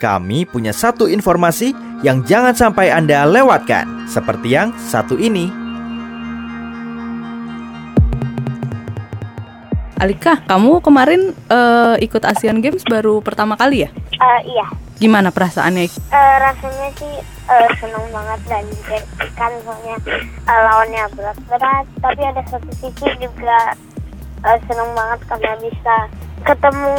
kami punya satu informasi yang jangan sampai Anda lewatkan, seperti yang satu ini. Alika, kamu kemarin uh, ikut Asian Games baru pertama kali ya? Uh, iya. Gimana perasaannya? Uh, rasanya sih uh, senang banget dan kan soalnya uh, lawannya berat-berat, tapi ada satu sisi juga uh, senang banget karena bisa ketemu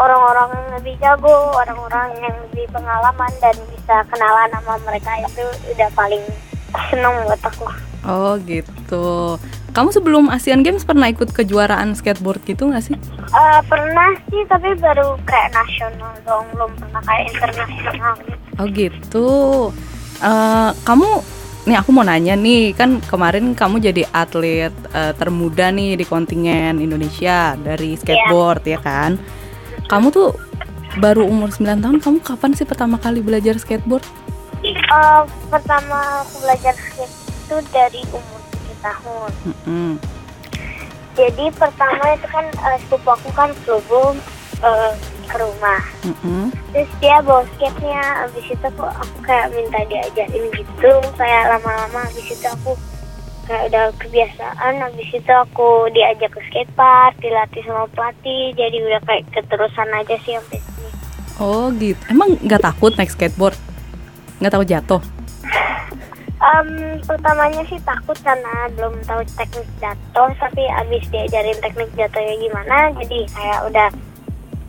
orang-orang yang lebih jago, orang-orang yang lebih pengalaman dan bisa kenalan sama mereka itu udah paling seneng buat aku. Oh gitu. Kamu sebelum Asian Games pernah ikut kejuaraan skateboard gitu nggak sih? Uh, pernah sih, tapi baru kayak nasional dong, belum pernah kayak internasional gitu. Oh gitu. Uh, kamu nih aku mau nanya nih kan kemarin kamu jadi atlet uh, termuda nih di kontingen Indonesia dari skateboard yeah. ya kan kamu tuh baru umur 9 tahun kamu kapan sih pertama kali belajar skateboard uh, pertama aku belajar skate itu dari umur 7 tahun mm -hmm. jadi pertama itu kan uh, sepupu aku kan flu uh, ke rumah. Mm-hmm. terus dia bawa skate-nya abis itu aku, aku kayak minta diajarin gitu. Kayak lama-lama abis itu aku kayak udah kebiasaan abis itu aku diajak ke skatepark dilatih sama pelatih. Jadi udah kayak keterusan aja sih sampai sini. Oh gitu. Emang nggak takut naik skateboard? Nggak tahu jatuh? Um, pertamanya sih takut karena belum tahu teknik jatuh. Tapi abis diajarin teknik jatuhnya gimana jadi kayak udah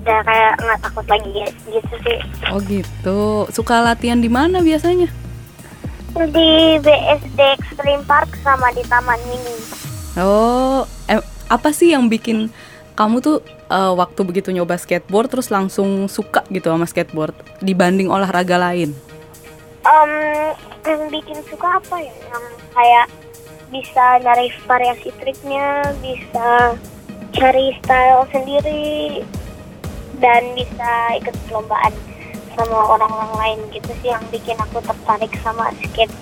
udah kayak nggak takut lagi gitu sih. Oh gitu. Suka latihan di mana biasanya? Di BSD Extreme Park sama di Taman Mini. Oh eh, apa sih yang bikin kamu tuh uh, waktu begitu nyoba skateboard terus langsung suka gitu sama skateboard dibanding olahraga lain? Um, yang bikin suka apa ya? Yang kayak bisa nyari variasi triknya bisa cari style sendiri dan bisa ikut perlombaan sama orang-orang lain gitu sih yang bikin aku tertarik sama skate.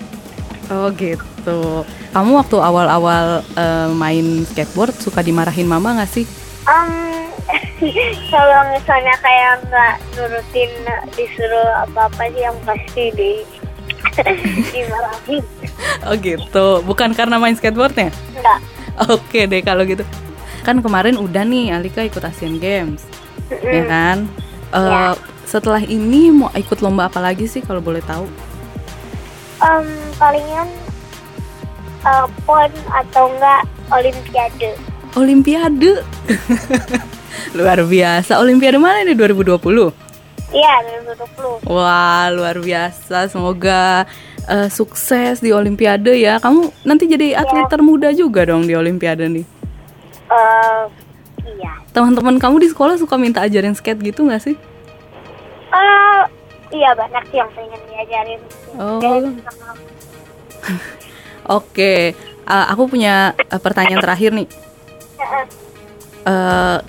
Oh gitu. Kamu waktu awal-awal uh, main skateboard suka dimarahin mama nggak sih? Um, kalau misalnya kayak nggak nurutin disuruh apa-apa sih yang pasti di dimarahin. Oh gitu. Bukan karena main skateboardnya? Enggak. Oke deh kalau gitu. Kan kemarin udah nih Alika ikut Asian Games mm. ya kan? Uh, eh, yeah. Setelah ini mau ikut lomba apa lagi sih kalau boleh tahu? Um, palingan uh, pon atau enggak olimpiade. Olimpiade. luar biasa. Olimpiade mana nih 2020? Iya, 2020. Wah, luar biasa. Semoga uh, sukses di Olimpiade ya. Kamu nanti jadi atlet yeah. termuda juga dong di Olimpiade nih. Iya. Teman-teman kamu di sekolah suka minta ajarin skate gitu nggak sih? Uh, iya banyak sih yang pengen diajarin. Oh. Oke, okay. uh, eh, aku punya uh, pertanyaan terakhir nih. Uh,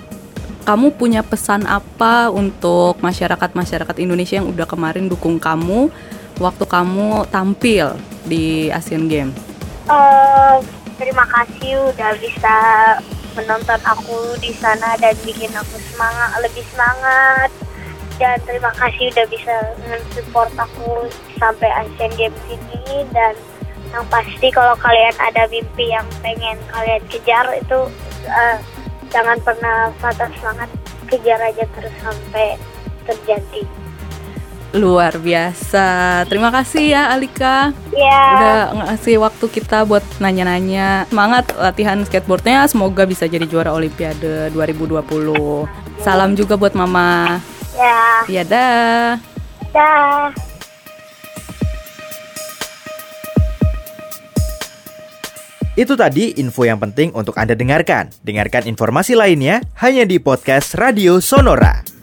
kamu punya pesan apa untuk masyarakat-masyarakat Indonesia yang udah kemarin dukung kamu waktu kamu tampil di Asian Games? Uh, terima kasih udah bisa menonton aku di sana dan bikin aku semangat lebih semangat. Dan terima kasih udah bisa mensupport aku sampai Asian Games ini. Dan yang pasti kalau kalian ada mimpi yang pengen kalian kejar itu uh, jangan pernah patah semangat. Kejar aja terus sampai terjadi. Luar biasa. Terima kasih ya Alika. Ya. Udah ngasih waktu kita buat nanya-nanya. Semangat latihan skateboardnya. Semoga bisa jadi juara Olimpiade 2020. Salam juga buat Mama. Ya. Ya dah. Dah. Itu tadi info yang penting untuk Anda dengarkan. Dengarkan informasi lainnya hanya di podcast Radio Sonora.